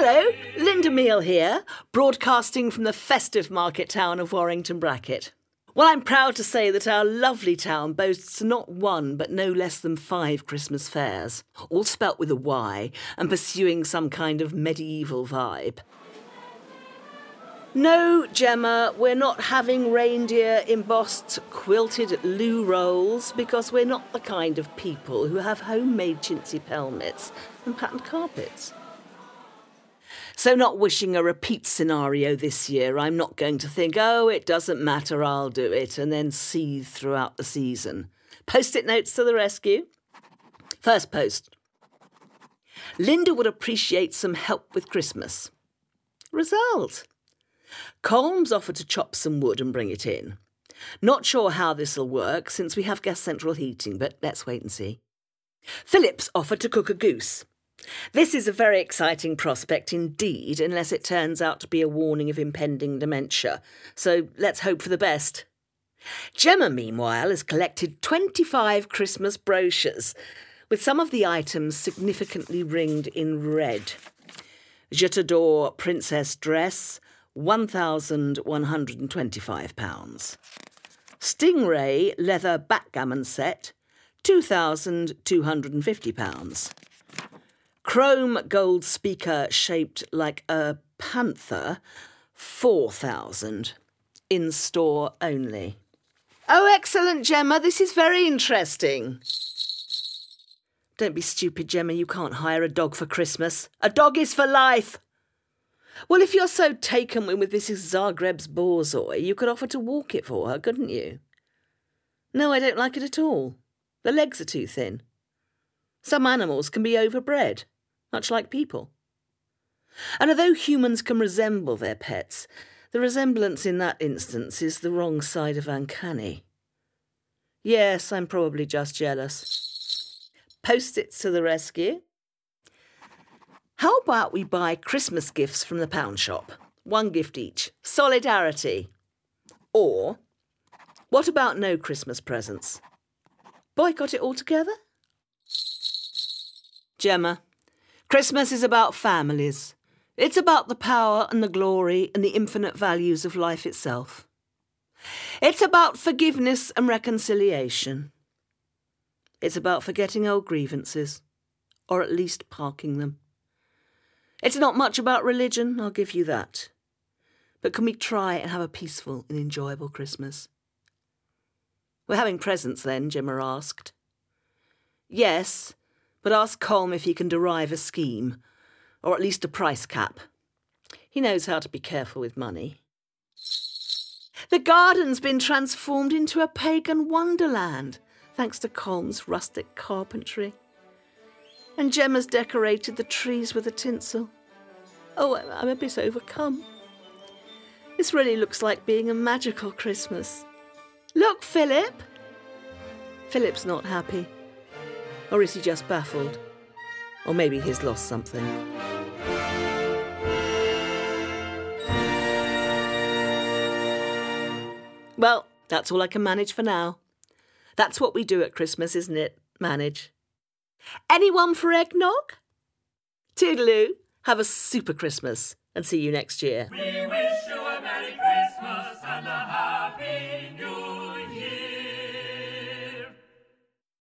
Hello, Linda Meal here, broadcasting from the festive market town of Warrington Bracket. Well, I'm proud to say that our lovely town boasts not one but no less than five Christmas fairs, all spelt with a Y and pursuing some kind of medieval vibe. No, Gemma, we're not having reindeer embossed quilted loo rolls because we're not the kind of people who have homemade chintzy pelmets and patterned carpets. So, not wishing a repeat scenario this year, I'm not going to think, oh, it doesn't matter, I'll do it, and then seethe throughout the season. Post it notes to the rescue. First post Linda would appreciate some help with Christmas. Result Colm's offered to chop some wood and bring it in. Not sure how this'll work since we have gas central heating, but let's wait and see. Philip's offered to cook a goose. This is a very exciting prospect indeed, unless it turns out to be a warning of impending dementia. So let's hope for the best. Gemma, meanwhile, has collected 25 Christmas brochures, with some of the items significantly ringed in red. Je t'adore princess dress, £1,125. Stingray leather backgammon set, £2,250. Chrome gold speaker shaped like a panther, 4000 in store only. Oh, excellent, Gemma. This is very interesting. Don't be stupid, Gemma. You can't hire a dog for Christmas. A dog is for life. Well, if you're so taken with Mrs. Zagreb's borzoi, you could offer to walk it for her, couldn't you? No, I don't like it at all. The legs are too thin. Some animals can be overbred much like people. And although humans can resemble their pets, the resemblance in that instance is the wrong side of uncanny. Yes, I'm probably just jealous. Post-its to the rescue. How about we buy Christmas gifts from the pound shop? One gift each. Solidarity. Or, what about no Christmas presents? Boycott it altogether? Gemma, Christmas is about families. It's about the power and the glory and the infinite values of life itself. It's about forgiveness and reconciliation. It's about forgetting old grievances, or at least parking them. It's not much about religion, I'll give you that. But can we try and have a peaceful and enjoyable Christmas? We're having presents then, Jimmer asked. Yes, but ask Colm if he can derive a scheme, or at least a price cap. He knows how to be careful with money. The garden's been transformed into a pagan wonderland, thanks to Colm's rustic carpentry. And Gemma's decorated the trees with a tinsel. Oh, I'm a bit overcome. This really looks like being a magical Christmas. Look, Philip! Philip's not happy. Or is he just baffled? Or maybe he's lost something. Well, that's all I can manage for now. That's what we do at Christmas, isn't it? Manage. Anyone for eggnog? Toodaloo. Have a super Christmas and see you next year.